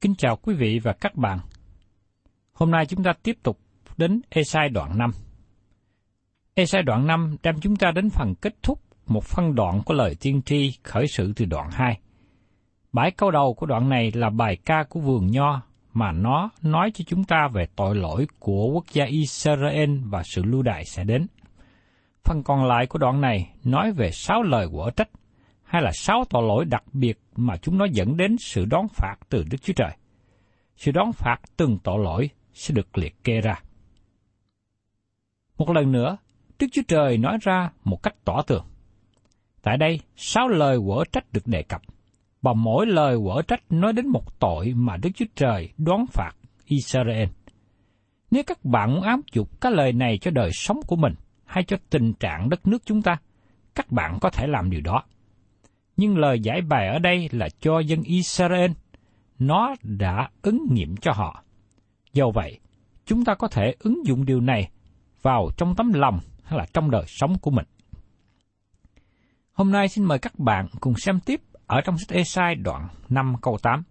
Kính chào quý vị và các bạn. Hôm nay chúng ta tiếp tục đến Esai đoạn 5. Esai đoạn 5 đem chúng ta đến phần kết thúc một phân đoạn của lời tiên tri khởi sự từ đoạn 2. Bãi câu đầu của đoạn này là bài ca của vườn nho mà nó nói cho chúng ta về tội lỗi của quốc gia Israel và sự lưu đày sẽ đến. Phần còn lại của đoạn này nói về sáu lời quở trách hay là sáu tội lỗi đặc biệt mà chúng nó dẫn đến sự đón phạt từ Đức Chúa Trời. Sự đón phạt từng tội lỗi sẽ được liệt kê ra. Một lần nữa, Đức Chúa Trời nói ra một cách tỏ tường. Tại đây, sáu lời quở trách được đề cập, và mỗi lời quở trách nói đến một tội mà Đức Chúa Trời đoán phạt Israel. Nếu các bạn muốn áp dụng các lời này cho đời sống của mình hay cho tình trạng đất nước chúng ta, các bạn có thể làm điều đó nhưng lời giải bài ở đây là cho dân Israel. Nó đã ứng nghiệm cho họ. Do vậy, chúng ta có thể ứng dụng điều này vào trong tấm lòng hay là trong đời sống của mình. Hôm nay xin mời các bạn cùng xem tiếp ở trong sách Esai đoạn 5 câu 8.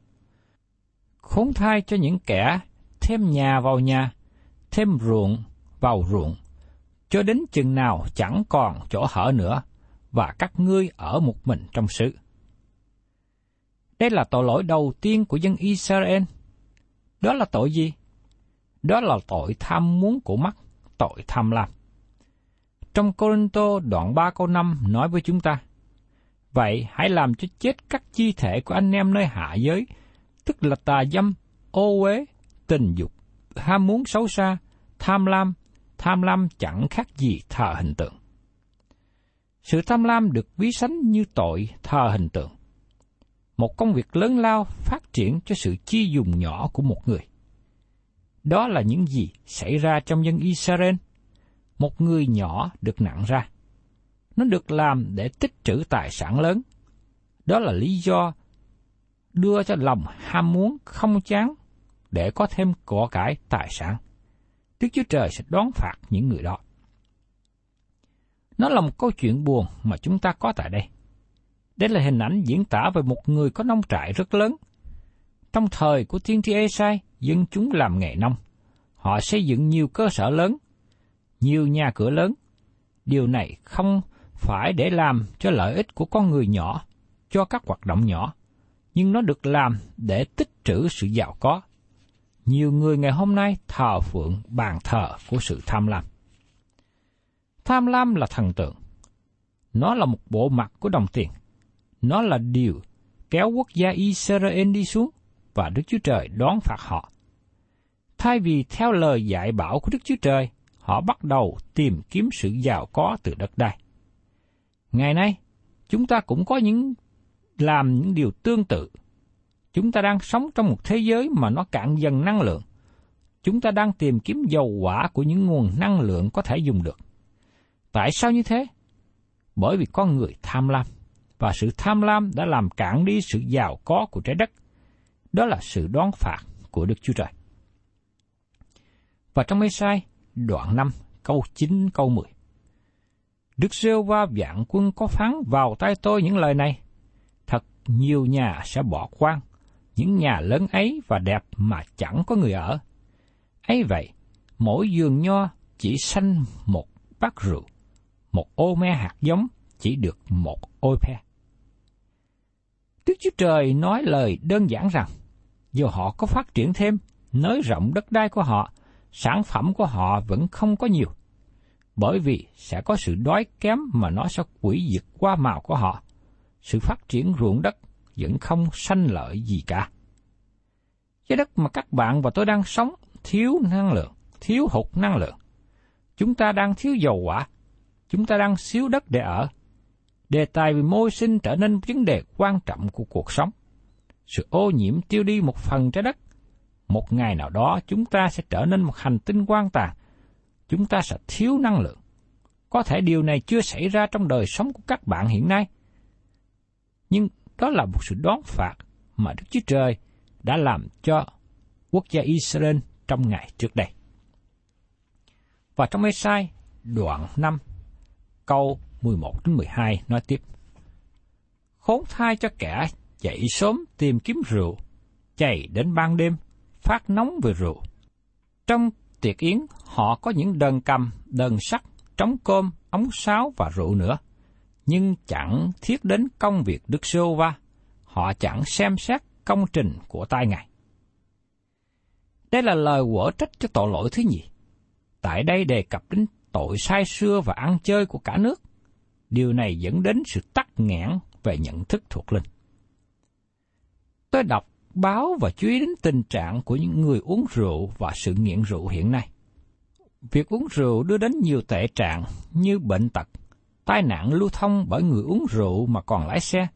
Khốn thai cho những kẻ thêm nhà vào nhà, thêm ruộng vào ruộng, cho đến chừng nào chẳng còn chỗ hở nữa, và các ngươi ở một mình trong xứ. Đây là tội lỗi đầu tiên của dân Israel. Đó là tội gì? Đó là tội tham muốn của mắt, tội tham lam. Trong Corinto đoạn 3 câu 5 nói với chúng ta, Vậy hãy làm cho chết các chi thể của anh em nơi hạ giới, tức là tà dâm, ô uế, tình dục, ham muốn xấu xa, tham lam, tham lam chẳng khác gì thờ hình tượng. Sự tham lam được ví sánh như tội thờ hình tượng. Một công việc lớn lao phát triển cho sự chi dùng nhỏ của một người. Đó là những gì xảy ra trong dân Israel. Một người nhỏ được nặng ra. Nó được làm để tích trữ tài sản lớn. Đó là lý do đưa cho lòng ham muốn không chán để có thêm của cải tài sản. Đức Chúa Trời sẽ đón phạt những người đó. Nó là một câu chuyện buồn mà chúng ta có tại đây. Đây là hình ảnh diễn tả về một người có nông trại rất lớn. Trong thời của tiên tri Esai, dân chúng làm nghề nông. Họ xây dựng nhiều cơ sở lớn, nhiều nhà cửa lớn. Điều này không phải để làm cho lợi ích của con người nhỏ, cho các hoạt động nhỏ, nhưng nó được làm để tích trữ sự giàu có. nhiều người ngày hôm nay thờ phượng bàn thờ của sự tham lam. Tham lam là thần tượng. Nó là một bộ mặt của đồng tiền. Nó là điều kéo quốc gia Israel đi xuống và Đức Chúa Trời đón phạt họ. Thay vì theo lời dạy bảo của Đức Chúa Trời, họ bắt đầu tìm kiếm sự giàu có từ đất đai. Ngày nay, chúng ta cũng có những làm những điều tương tự. Chúng ta đang sống trong một thế giới mà nó cạn dần năng lượng. Chúng ta đang tìm kiếm dầu quả của những nguồn năng lượng có thể dùng được. Tại sao như thế? Bởi vì con người tham lam, và sự tham lam đã làm cản đi sự giàu có của trái đất. Đó là sự đón phạt của Đức Chúa Trời. Và trong mê sai, đoạn 5, câu 9, câu 10. Đức rêu va vạn quân có phán vào tay tôi những lời này. Thật nhiều nhà sẽ bỏ quan, những nhà lớn ấy và đẹp mà chẳng có người ở. ấy vậy, mỗi giường nho chỉ xanh một bát rượu, một ô me hạt giống chỉ được một ôi phe. Đức Chúa Trời nói lời đơn giản rằng, dù họ có phát triển thêm, nới rộng đất đai của họ, sản phẩm của họ vẫn không có nhiều. Bởi vì sẽ có sự đói kém mà nó sẽ quỷ diệt qua màu của họ. Sự phát triển ruộng đất vẫn không sanh lợi gì cả. Trái đất mà các bạn và tôi đang sống thiếu năng lượng, thiếu hụt năng lượng. Chúng ta đang thiếu dầu quả, chúng ta đang xíu đất để ở. Đề tài về môi sinh trở nên vấn đề quan trọng của cuộc sống. Sự ô nhiễm tiêu đi một phần trái đất một ngày nào đó chúng ta sẽ trở nên một hành tinh quan tàn. Chúng ta sẽ thiếu năng lượng. Có thể điều này chưa xảy ra trong đời sống của các bạn hiện nay. Nhưng đó là một sự đoán phạt mà Đức Chúa Trời đã làm cho quốc gia Israel trong ngày trước đây. Và trong Ê-sai, đoạn 5, câu 11 đến 12 nói tiếp. Khốn thai cho kẻ dậy sớm tìm kiếm rượu, chạy đến ban đêm phát nóng về rượu. Trong tiệc yến, họ có những đơn cầm, đơn sắt, trống cơm, ống sáo và rượu nữa. Nhưng chẳng thiết đến công việc Đức Sô Va, họ chẳng xem xét công trình của tai Ngài. Đây là lời quở trách cho tội lỗi thứ nhì. Tại đây đề cập đến tội sai xưa và ăn chơi của cả nước. Điều này dẫn đến sự tắc nghẽn về nhận thức thuộc linh. Tôi đọc báo và chú ý đến tình trạng của những người uống rượu và sự nghiện rượu hiện nay. Việc uống rượu đưa đến nhiều tệ trạng như bệnh tật, tai nạn lưu thông bởi người uống rượu mà còn lái xe.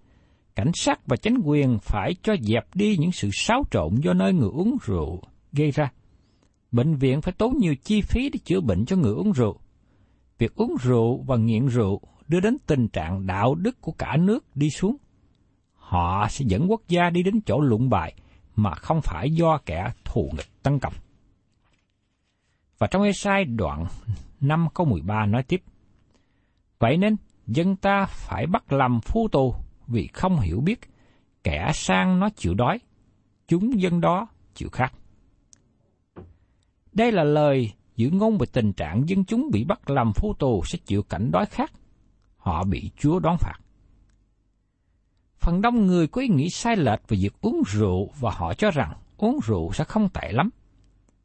Cảnh sát và chính quyền phải cho dẹp đi những sự xáo trộn do nơi người uống rượu gây ra. Bệnh viện phải tốn nhiều chi phí để chữa bệnh cho người uống rượu. Việc uống rượu và nghiện rượu đưa đến tình trạng đạo đức của cả nước đi xuống họ sẽ dẫn quốc gia đi đến chỗ lụng bại mà không phải do kẻ thù nghịch tấn công. Và trong Ê-sai đoạn 5 câu 13 nói tiếp, Vậy nên, dân ta phải bắt làm phu tù vì không hiểu biết, kẻ sang nó chịu đói, chúng dân đó chịu khát. Đây là lời dự ngôn về tình trạng dân chúng bị bắt làm phu tù sẽ chịu cảnh đói khát. Họ bị Chúa đón phạt. Phần đông người có ý nghĩ sai lệch về việc uống rượu và họ cho rằng uống rượu sẽ không tệ lắm.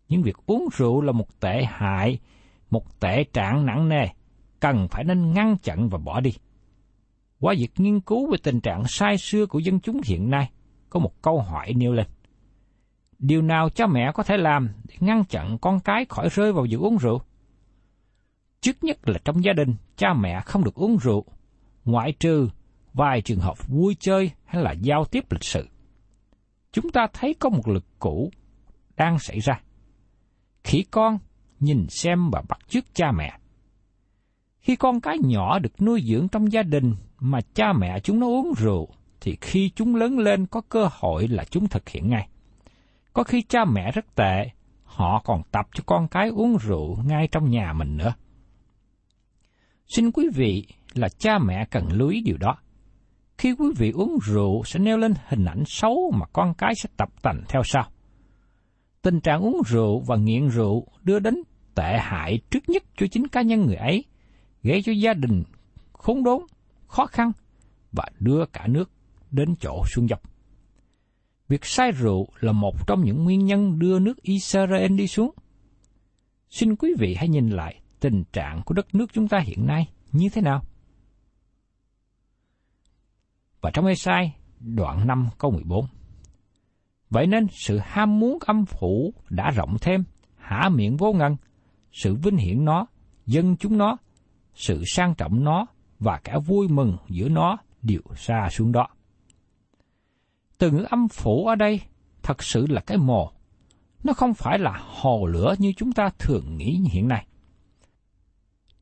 Nhưng việc uống rượu là một tệ hại, một tệ trạng nặng nề, cần phải nên ngăn chặn và bỏ đi. Qua việc nghiên cứu về tình trạng sai xưa của dân chúng hiện nay, có một câu hỏi nêu lên. Điều nào cha mẹ có thể làm để ngăn chặn con cái khỏi rơi vào việc uống rượu? Trước nhất là trong gia đình, cha mẹ không được uống rượu, ngoại trừ vài trường hợp vui chơi hay là giao tiếp lịch sự. Chúng ta thấy có một lực cũ đang xảy ra. Khi con nhìn xem và bắt chước cha mẹ. Khi con cái nhỏ được nuôi dưỡng trong gia đình mà cha mẹ chúng nó uống rượu, thì khi chúng lớn lên có cơ hội là chúng thực hiện ngay. Có khi cha mẹ rất tệ, họ còn tập cho con cái uống rượu ngay trong nhà mình nữa. Xin quý vị là cha mẹ cần lưu ý điều đó. Khi quý vị uống rượu sẽ nêu lên hình ảnh xấu mà con cái sẽ tập tành theo sau. Tình trạng uống rượu và nghiện rượu đưa đến tệ hại trước nhất cho chính cá nhân người ấy, gây cho gia đình khốn đốn, khó khăn và đưa cả nước đến chỗ xuống dốc. Việc say rượu là một trong những nguyên nhân đưa nước Israel đi xuống. Xin quý vị hãy nhìn lại tình trạng của đất nước chúng ta hiện nay như thế nào. Và trong Esai đoạn 5 câu 14. Vậy nên sự ham muốn âm phủ đã rộng thêm, hả miệng vô ngần, sự vinh hiển nó, dân chúng nó, sự sang trọng nó và cả vui mừng giữa nó đều xa xuống đó. Từ ngữ âm phủ ở đây thật sự là cái mồ. Nó không phải là hồ lửa như chúng ta thường nghĩ hiện nay.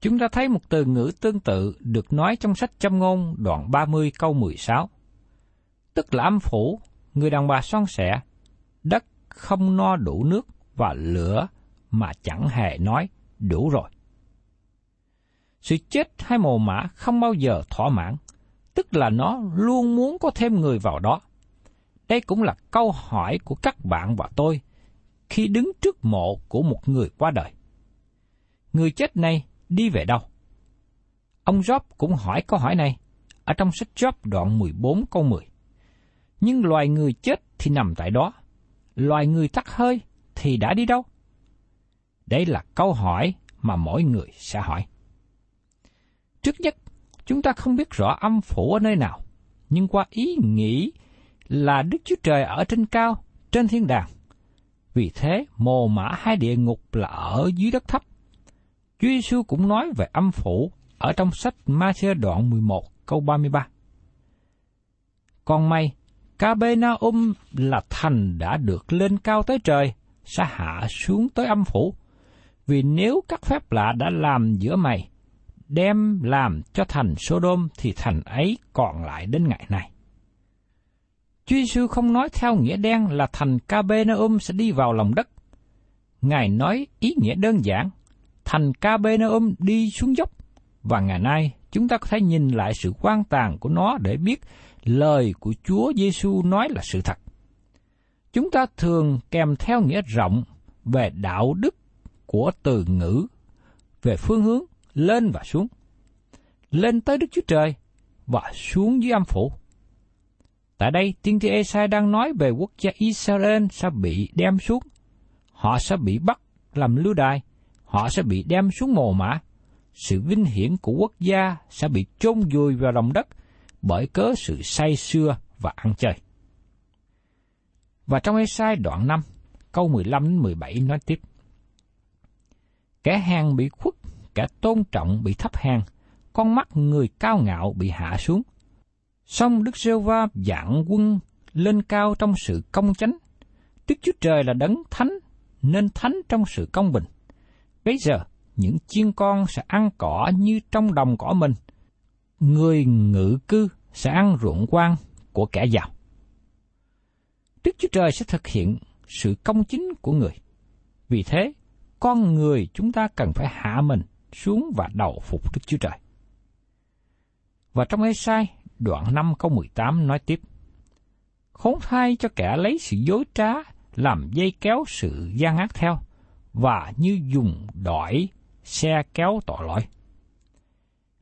Chúng ta thấy một từ ngữ tương tự được nói trong sách châm ngôn đoạn 30 câu 16. Tức là âm phủ, người đàn bà son sẻ, đất không no đủ nước và lửa mà chẳng hề nói đủ rồi. Sự chết hay mồ mã không bao giờ thỏa mãn, tức là nó luôn muốn có thêm người vào đó. Đây cũng là câu hỏi của các bạn và tôi khi đứng trước mộ của một người qua đời. Người chết này đi về đâu? Ông Job cũng hỏi câu hỏi này ở trong sách Job đoạn 14 câu 10. Nhưng loài người chết thì nằm tại đó, loài người tắt hơi thì đã đi đâu? Đây là câu hỏi mà mỗi người sẽ hỏi. Trước nhất, chúng ta không biết rõ âm phủ ở nơi nào, nhưng qua ý nghĩ là Đức Chúa Trời ở trên cao, trên thiên đàng. Vì thế, mồ mã hai địa ngục là ở dưới đất thấp. Chúa Giêsu cũng nói về âm phủ ở trong sách Ma-thi-ơ đoạn 11 câu 33. Còn may, Capernaum là thành đã được lên cao tới trời, sẽ hạ xuống tới âm phủ. Vì nếu các phép lạ đã làm giữa mày, đem làm cho thành Sodom thì thành ấy còn lại đến ngày này. Chúa Giêsu không nói theo nghĩa đen là thành Capernaum sẽ đi vào lòng đất. Ngài nói ý nghĩa đơn giản, thành Capernaum đi xuống dốc, và ngày nay chúng ta có thể nhìn lại sự quan tàn của nó để biết lời của Chúa Giêsu nói là sự thật. Chúng ta thường kèm theo nghĩa rộng về đạo đức của từ ngữ, về phương hướng lên và xuống. Lên tới Đức Chúa Trời và xuống dưới âm phủ. Tại đây, tiên tri Esai đang nói về quốc gia Israel sẽ bị đem xuống. Họ sẽ bị bắt làm lưu đài, họ sẽ bị đem xuống mồ mã. Sự vinh hiển của quốc gia sẽ bị chôn vùi vào lòng đất bởi cớ sự say xưa và ăn chơi. Và trong Esai đoạn 5, câu 15 đến 17 nói tiếp. Kẻ hàng bị khuất, kẻ tôn trọng bị thấp hàng, con mắt người cao ngạo bị hạ xuống – Song Đức Giêsu va dạng quân lên cao trong sự công chánh. Đức Chúa Trời là đấng thánh, nên thánh trong sự công bình. Bây giờ, những chiên con sẽ ăn cỏ như trong đồng cỏ mình. Người ngự cư sẽ ăn ruộng quan của kẻ giàu. Đức Chúa Trời sẽ thực hiện sự công chính của người. Vì thế, con người chúng ta cần phải hạ mình xuống và đầu phục Đức Chúa Trời. Và trong Ê-sai đoạn 5 câu 18 nói tiếp. Khốn thai cho kẻ lấy sự dối trá làm dây kéo sự gian ác theo, và như dùng đỏi xe kéo tội lỗi.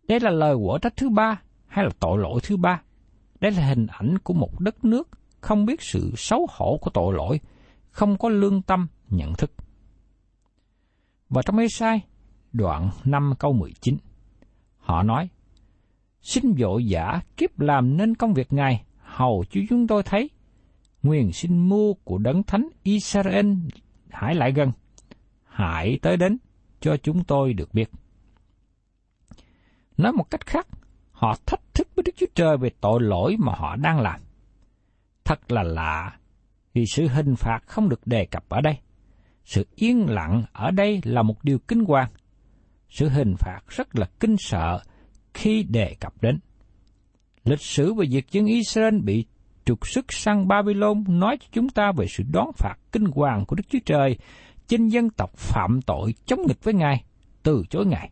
Đây là lời của trách thứ ba hay là tội lỗi thứ ba. Đây là hình ảnh của một đất nước không biết sự xấu hổ của tội lỗi, không có lương tâm, nhận thức. Và trong ê sai, đoạn 5 câu 19, họ nói, xin vội giả kiếp làm nên công việc Ngài, hầu cho chúng tôi thấy. nguyền xin mua của đấng thánh Israel hãy lại gần, hãy tới đến cho chúng tôi được biết. Nói một cách khác, họ thách thức với Đức Chúa Trời về tội lỗi mà họ đang làm. Thật là lạ, vì sự hình phạt không được đề cập ở đây. Sự yên lặng ở đây là một điều kinh hoàng. Sự hình phạt rất là kinh sợ khi đề cập đến. Lịch sử về việc dân Israel bị trục xuất sang Babylon nói cho chúng ta về sự đón phạt kinh hoàng của Đức Chúa Trời trên dân tộc phạm tội chống nghịch với Ngài, từ chối Ngài.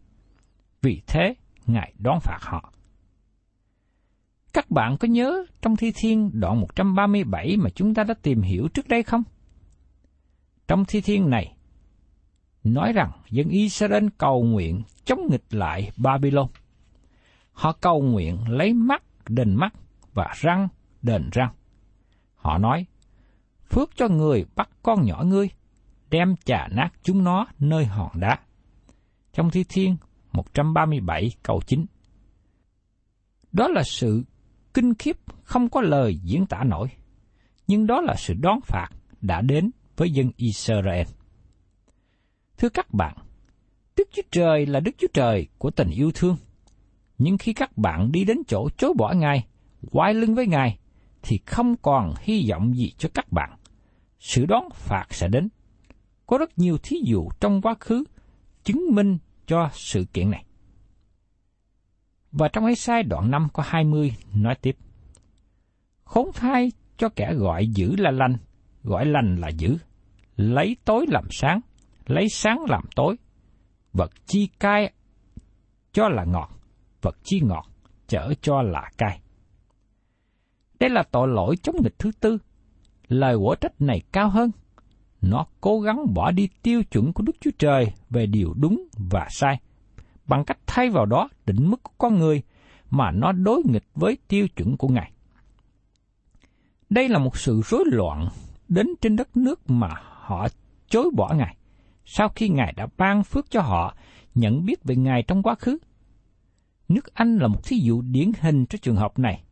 Vì thế, Ngài đón phạt họ. Các bạn có nhớ trong Thi Thiên đoạn 137 mà chúng ta đã tìm hiểu trước đây không? Trong Thi Thiên này, nói rằng dân Israel cầu nguyện chống nghịch lại Babylon. Họ cầu nguyện lấy mắt đền mắt và răng đền răng. Họ nói, phước cho người bắt con nhỏ ngươi, đem chà nát chúng nó nơi hòn đá. Trong Thi Thiên 137 câu 9 Đó là sự kinh khiếp không có lời diễn tả nổi, nhưng đó là sự đón phạt đã đến với dân Israel. Thưa các bạn, Đức Chúa Trời là Đức Chúa Trời của tình yêu thương. Nhưng khi các bạn đi đến chỗ chối bỏ Ngài, quay lưng với Ngài, thì không còn hy vọng gì cho các bạn. Sự đón phạt sẽ đến. Có rất nhiều thí dụ trong quá khứ chứng minh cho sự kiện này. Và trong ấy sai đoạn 5 có 20 nói tiếp. Khốn thai cho kẻ gọi dữ là lành, gọi lành là dữ, lấy tối làm sáng, lấy sáng làm tối, vật chi cay cho là ngọt, vật chi ngọt chở cho là cay. Đây là tội lỗi chống nghịch thứ tư. Lời quả trách này cao hơn. Nó cố gắng bỏ đi tiêu chuẩn của Đức Chúa Trời về điều đúng và sai, bằng cách thay vào đó định mức của con người mà nó đối nghịch với tiêu chuẩn của Ngài. Đây là một sự rối loạn đến trên đất nước mà họ chối bỏ Ngài, sau khi Ngài đã ban phước cho họ nhận biết về Ngài trong quá khứ. Nước Anh là một thí dụ điển hình cho trường hợp này,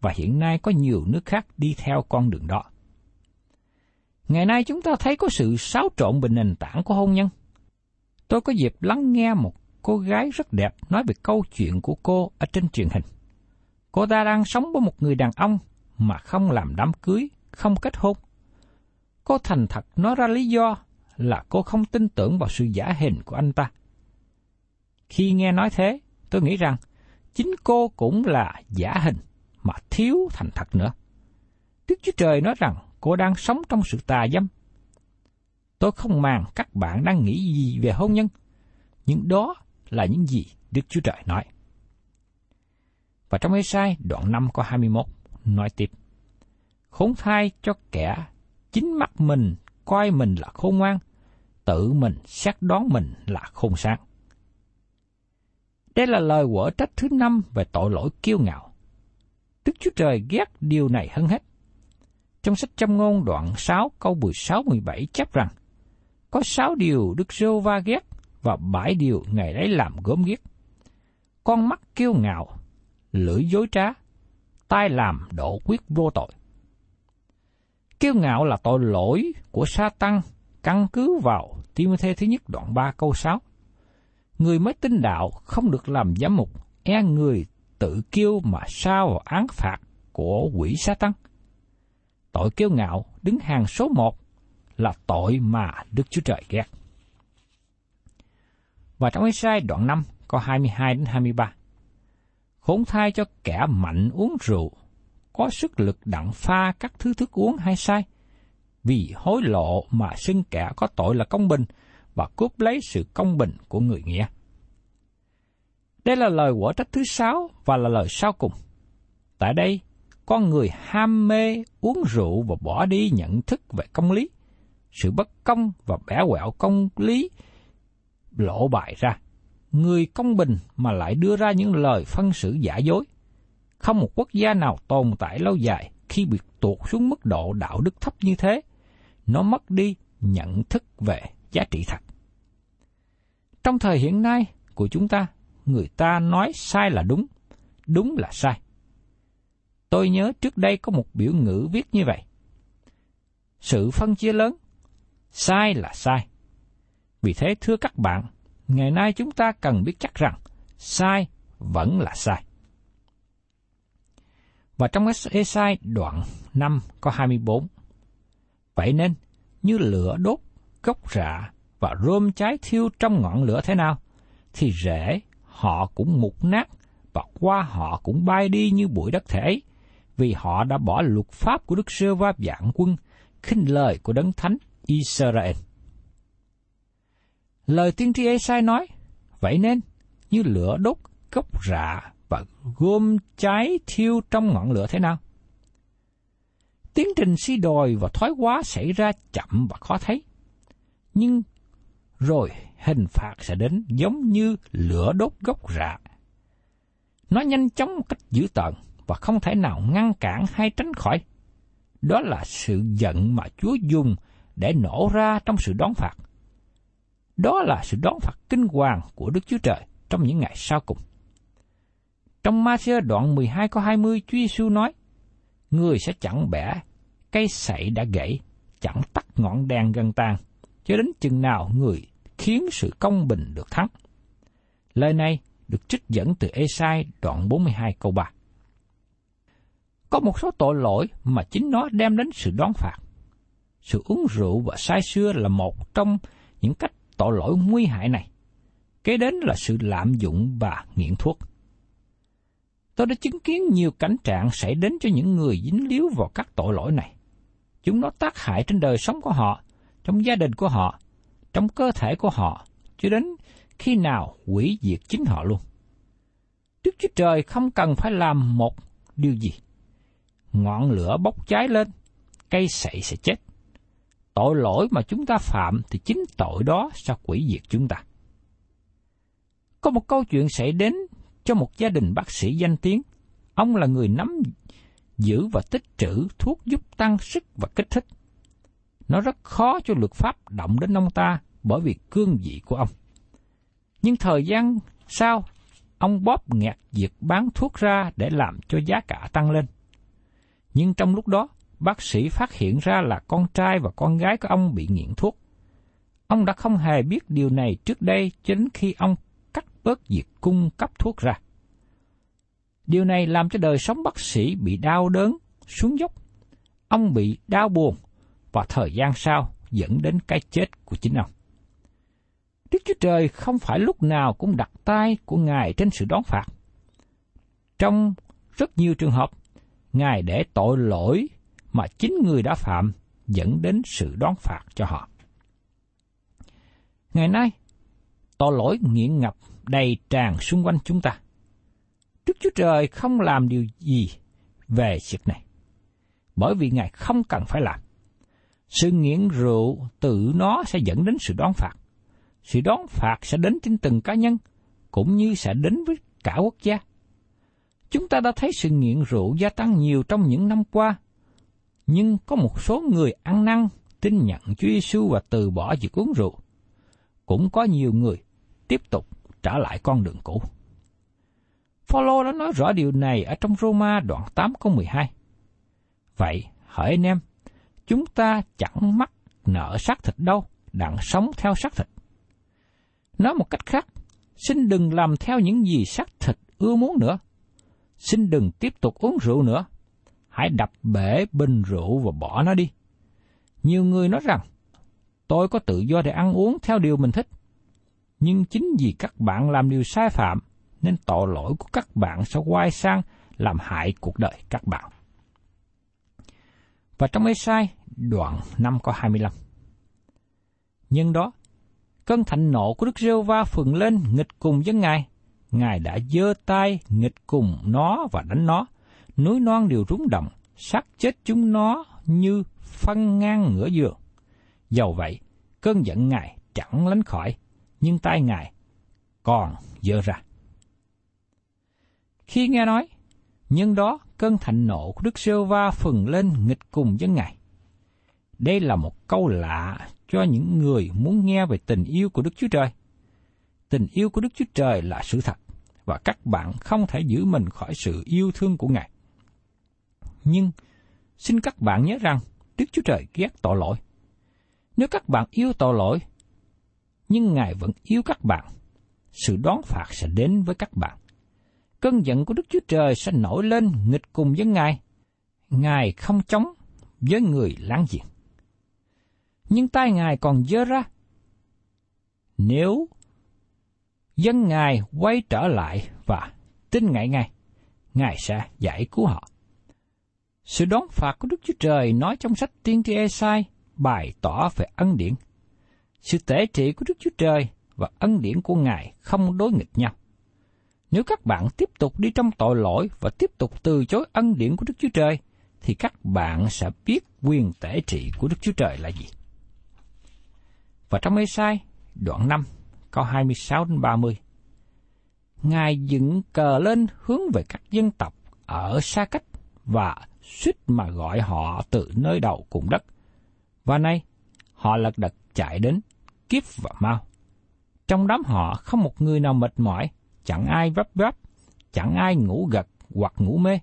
và hiện nay có nhiều nước khác đi theo con đường đó. Ngày nay chúng ta thấy có sự xáo trộn về nền tảng của hôn nhân. Tôi có dịp lắng nghe một cô gái rất đẹp nói về câu chuyện của cô ở trên truyền hình. Cô ta đang sống với một người đàn ông mà không làm đám cưới, không kết hôn. Cô thành thật nói ra lý do là cô không tin tưởng vào sự giả hình của anh ta. Khi nghe nói thế, tôi nghĩ rằng chính cô cũng là giả hình mà thiếu thành thật nữa. Đức Chúa Trời nói rằng cô đang sống trong sự tà dâm. Tôi không màng các bạn đang nghĩ gì về hôn nhân, nhưng đó là những gì Đức Chúa Trời nói. Và trong Ê-sai đoạn 5 có 21 nói tiếp. Khốn thai cho kẻ chính mắt mình coi mình là khôn ngoan, tự mình xét đoán mình là khôn sáng. Đây là lời quở trách thứ năm về tội lỗi kiêu ngạo. Đức Chúa Trời ghét điều này hơn hết. Trong sách châm ngôn đoạn 6 câu 16-17 chép rằng, có sáu điều Đức Rô Va ghét và bảy điều Ngài ấy làm gớm ghét. Con mắt kiêu ngạo, lưỡi dối trá, tai làm đổ quyết vô tội. Kiêu ngạo là tội lỗi của sa tăng căn cứ vào Timothée thứ nhất đoạn 3 câu 6. Người mới tin đạo không được làm giám mục, e người tự kiêu mà sao vào án phạt của quỷ sa tăng. Tội kiêu ngạo đứng hàng số một là tội mà Đức Chúa Trời ghét. Và trong Ê-sai đoạn 5 có 22 đến 23. Khốn thai cho kẻ mạnh uống rượu, có sức lực đặng pha các thứ thức uống hay sai, vì hối lộ mà xưng kẻ có tội là công bình và cướp lấy sự công bình của người nghĩa. Đây là lời quả trách thứ sáu và là lời sau cùng. Tại đây, con người ham mê uống rượu và bỏ đi nhận thức về công lý. Sự bất công và bẻ quẹo công lý lộ bại ra. Người công bình mà lại đưa ra những lời phân xử giả dối. Không một quốc gia nào tồn tại lâu dài khi bị tuột xuống mức độ đạo đức thấp như thế. Nó mất đi nhận thức về giá trị thật. Trong thời hiện nay của chúng ta, người ta nói sai là đúng, đúng là sai. Tôi nhớ trước đây có một biểu ngữ viết như vậy. Sự phân chia lớn, sai là sai. Vì thế thưa các bạn, ngày nay chúng ta cần biết chắc rằng sai vẫn là sai. Và trong Esai đoạn 5 có 24. Vậy nên, như lửa đốt, gốc rạ và rơm cháy thiêu trong ngọn lửa thế nào, thì rễ họ cũng mục nát và qua họ cũng bay đi như bụi đất thể, vì họ đã bỏ luật pháp của Đức Sơ Va dạng quân, khinh lời của Đấng Thánh Israel. Lời tiên tri Esai nói, vậy nên, như lửa đốt gốc rạ và gom cháy thiêu trong ngọn lửa thế nào? Tiến trình suy đồi và thoái hóa xảy ra chậm và khó thấy. Nhưng rồi hình phạt sẽ đến giống như lửa đốt gốc rạ. Nó nhanh chóng một cách dữ tợn và không thể nào ngăn cản hay tránh khỏi. đó là sự giận mà Chúa dùng để nổ ra trong sự đón phạt. Đó là sự đón phạt kinh hoàng của Đức Chúa Trời trong những ngày sau cùng. Trong Ma-sơ đoạn 12 câu 20, Chúa Giêsu nói, Người sẽ chẳng bẻ, cây sậy đã gãy, chẳng tắt ngọn đèn gần tàn, cho đến chừng nào người khiến sự công bình được thắng. Lời này được trích dẫn từ Esai đoạn 42 câu 3. Có một số tội lỗi mà chính nó đem đến sự đón phạt. Sự uống rượu và say xưa là một trong những cách tội lỗi nguy hại này. Kế đến là sự lạm dụng và nghiện thuốc. Tôi đã chứng kiến nhiều cảnh trạng xảy đến cho những người dính líu vào các tội lỗi này. Chúng nó tác hại trên đời sống của họ, trong gia đình của họ, trong cơ thể của họ, cho đến khi nào hủy diệt chính họ luôn. Đức Chúa Trời không cần phải làm một điều gì. Ngọn lửa bốc cháy lên, cây sậy sẽ chết. Tội lỗi mà chúng ta phạm thì chính tội đó sẽ quỷ diệt chúng ta. Có một câu chuyện xảy đến cho một gia đình bác sĩ danh tiếng. Ông là người nắm giữ và tích trữ thuốc giúp tăng sức và kích thích. Nó rất khó cho luật pháp động đến ông ta bởi vì cương vị của ông. Nhưng thời gian sau, ông bóp nghẹt việc bán thuốc ra để làm cho giá cả tăng lên. Nhưng trong lúc đó, bác sĩ phát hiện ra là con trai và con gái của ông bị nghiện thuốc. Ông đã không hề biết điều này trước đây cho đến khi ông cắt bớt việc cung cấp thuốc ra. Điều này làm cho đời sống bác sĩ bị đau đớn, xuống dốc. Ông bị đau buồn và thời gian sau dẫn đến cái chết của chính ông. Đức Chúa Trời không phải lúc nào cũng đặt tay của Ngài trên sự đón phạt. Trong rất nhiều trường hợp, Ngài để tội lỗi mà chính người đã phạm dẫn đến sự đón phạt cho họ. Ngày nay, tội lỗi nghiện ngập đầy tràn xung quanh chúng ta. Đức Chúa Trời không làm điều gì về việc này, bởi vì Ngài không cần phải làm. Sự nghiện rượu tự nó sẽ dẫn đến sự đón phạt. Sự đón phạt sẽ đến trên từng cá nhân, cũng như sẽ đến với cả quốc gia. Chúng ta đã thấy sự nghiện rượu gia tăng nhiều trong những năm qua, nhưng có một số người ăn năn, tin nhận Chúa Giêsu và từ bỏ việc uống rượu. Cũng có nhiều người tiếp tục trở lại con đường cũ. Phaolô đã nói rõ điều này ở trong Roma đoạn 8 câu 12. Vậy, hỏi anh em, chúng ta chẳng mắc nợ xác thịt đâu, đặng sống theo xác thịt. Nói một cách khác, xin đừng làm theo những gì xác thịt ưa muốn nữa. Xin đừng tiếp tục uống rượu nữa. Hãy đập bể bình rượu và bỏ nó đi. Nhiều người nói rằng, tôi có tự do để ăn uống theo điều mình thích. Nhưng chính vì các bạn làm điều sai phạm, nên tội lỗi của các bạn sẽ quay sang làm hại cuộc đời các bạn. Và trong Ê-sai, đoạn 5 có 25. Nhưng đó, cơn thạnh nộ của Đức Rêu Va phừng lên nghịch cùng với Ngài. Ngài đã giơ tay nghịch cùng nó và đánh nó. Núi non đều rúng động, sát chết chúng nó như phân ngang ngửa giường. Dầu vậy, cơn giận Ngài chẳng lánh khỏi, nhưng tay Ngài còn dơ ra. Khi nghe nói, nhưng đó cơn thạnh nộ của Đức Sơ Va phừng lên nghịch cùng với Ngài. Đây là một câu lạ cho những người muốn nghe về tình yêu của Đức Chúa Trời. Tình yêu của Đức Chúa Trời là sự thật, và các bạn không thể giữ mình khỏi sự yêu thương của Ngài. Nhưng, xin các bạn nhớ rằng, Đức Chúa Trời ghét tội lỗi. Nếu các bạn yêu tội lỗi, nhưng Ngài vẫn yêu các bạn, sự đón phạt sẽ đến với các bạn cơn giận của Đức Chúa Trời sẽ nổi lên nghịch cùng với Ngài. Ngài không chống với người láng giềng. Nhưng tay Ngài còn dơ ra. Nếu dân Ngài quay trở lại và tin ngại Ngài, Ngài sẽ giải cứu họ. Sự đón phạt của Đức Chúa Trời nói trong sách Tiên tri Esai bày tỏ về ân điển. Sự tể trị của Đức Chúa Trời và ân điển của Ngài không đối nghịch nhau. Nếu các bạn tiếp tục đi trong tội lỗi và tiếp tục từ chối ân điển của Đức Chúa Trời, thì các bạn sẽ biết quyền tể trị của Đức Chúa Trời là gì. Và trong ê sai, đoạn 5, câu 26 đến 30. Ngài dựng cờ lên hướng về các dân tộc ở xa cách và suýt mà gọi họ từ nơi đầu cùng đất. Và nay, họ lật đật chạy đến, kiếp và mau. Trong đám họ không một người nào mệt mỏi, chẳng ai vấp vấp, chẳng ai ngủ gật hoặc ngủ mê,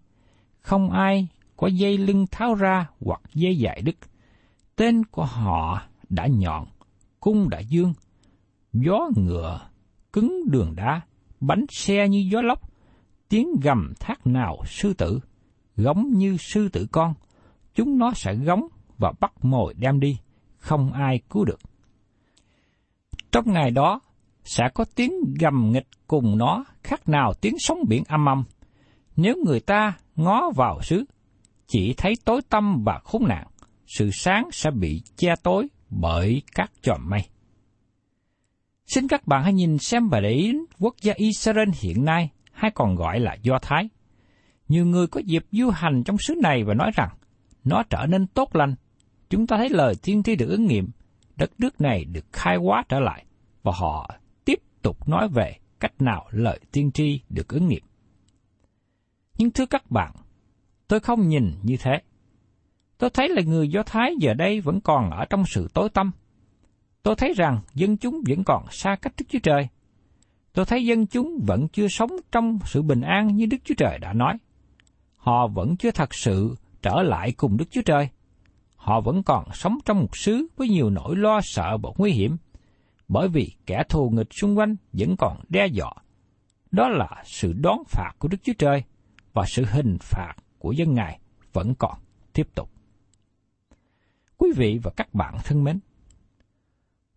không ai có dây lưng tháo ra hoặc dây dài đứt. Tên của họ đã nhọn, cung đã dương, gió ngựa, cứng đường đá, bánh xe như gió lốc, tiếng gầm thác nào sư tử, gống như sư tử con, chúng nó sẽ gống và bắt mồi đem đi, không ai cứu được. Trong ngày đó, sẽ có tiếng gầm nghịch cùng nó khác nào tiếng sóng biển âm âm. Nếu người ta ngó vào xứ, chỉ thấy tối tăm và khốn nạn, sự sáng sẽ bị che tối bởi các chòm mây. Xin các bạn hãy nhìn xem và để ý quốc gia Israel hiện nay hay còn gọi là Do Thái. Nhiều người có dịp du hành trong xứ này và nói rằng nó trở nên tốt lành. Chúng ta thấy lời tiên tri được ứng nghiệm, đất nước này được khai hóa trở lại và họ tục nói về cách nào lời tiên tri được ứng nghiệm. Nhưng thưa các bạn, tôi không nhìn như thế. Tôi thấy là người Do Thái giờ đây vẫn còn ở trong sự tối tâm. Tôi thấy rằng dân chúng vẫn còn xa cách Đức Chúa Trời. Tôi thấy dân chúng vẫn chưa sống trong sự bình an như Đức Chúa Trời đã nói. Họ vẫn chưa thật sự trở lại cùng Đức Chúa Trời. Họ vẫn còn sống trong một xứ với nhiều nỗi lo sợ và nguy hiểm, bởi vì kẻ thù nghịch xung quanh vẫn còn đe dọa. Đó là sự đón phạt của Đức Chúa Trời và sự hình phạt của dân Ngài vẫn còn tiếp tục. Quý vị và các bạn thân mến,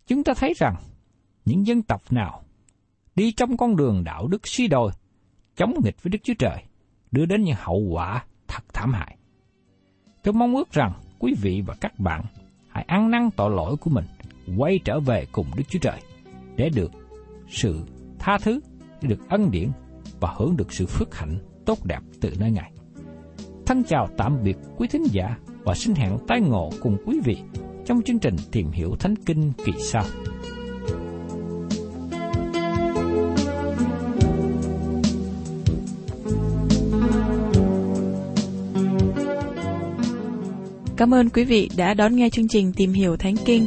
chúng ta thấy rằng những dân tộc nào đi trong con đường đạo đức suy đồi, chống nghịch với Đức Chúa Trời, đưa đến những hậu quả thật thảm hại. Tôi mong ước rằng quý vị và các bạn hãy ăn năn tội lỗi của mình, quay trở về cùng Đức Chúa Trời để được sự tha thứ, để được ân điển và hưởng được sự phước hạnh tốt đẹp từ nơi Ngài. Thân chào tạm biệt quý thính giả và xin hẹn tái ngộ cùng quý vị trong chương trình Tìm hiểu Thánh Kinh kỳ sau. Cảm ơn quý vị đã đón nghe chương trình Tìm hiểu Thánh Kinh.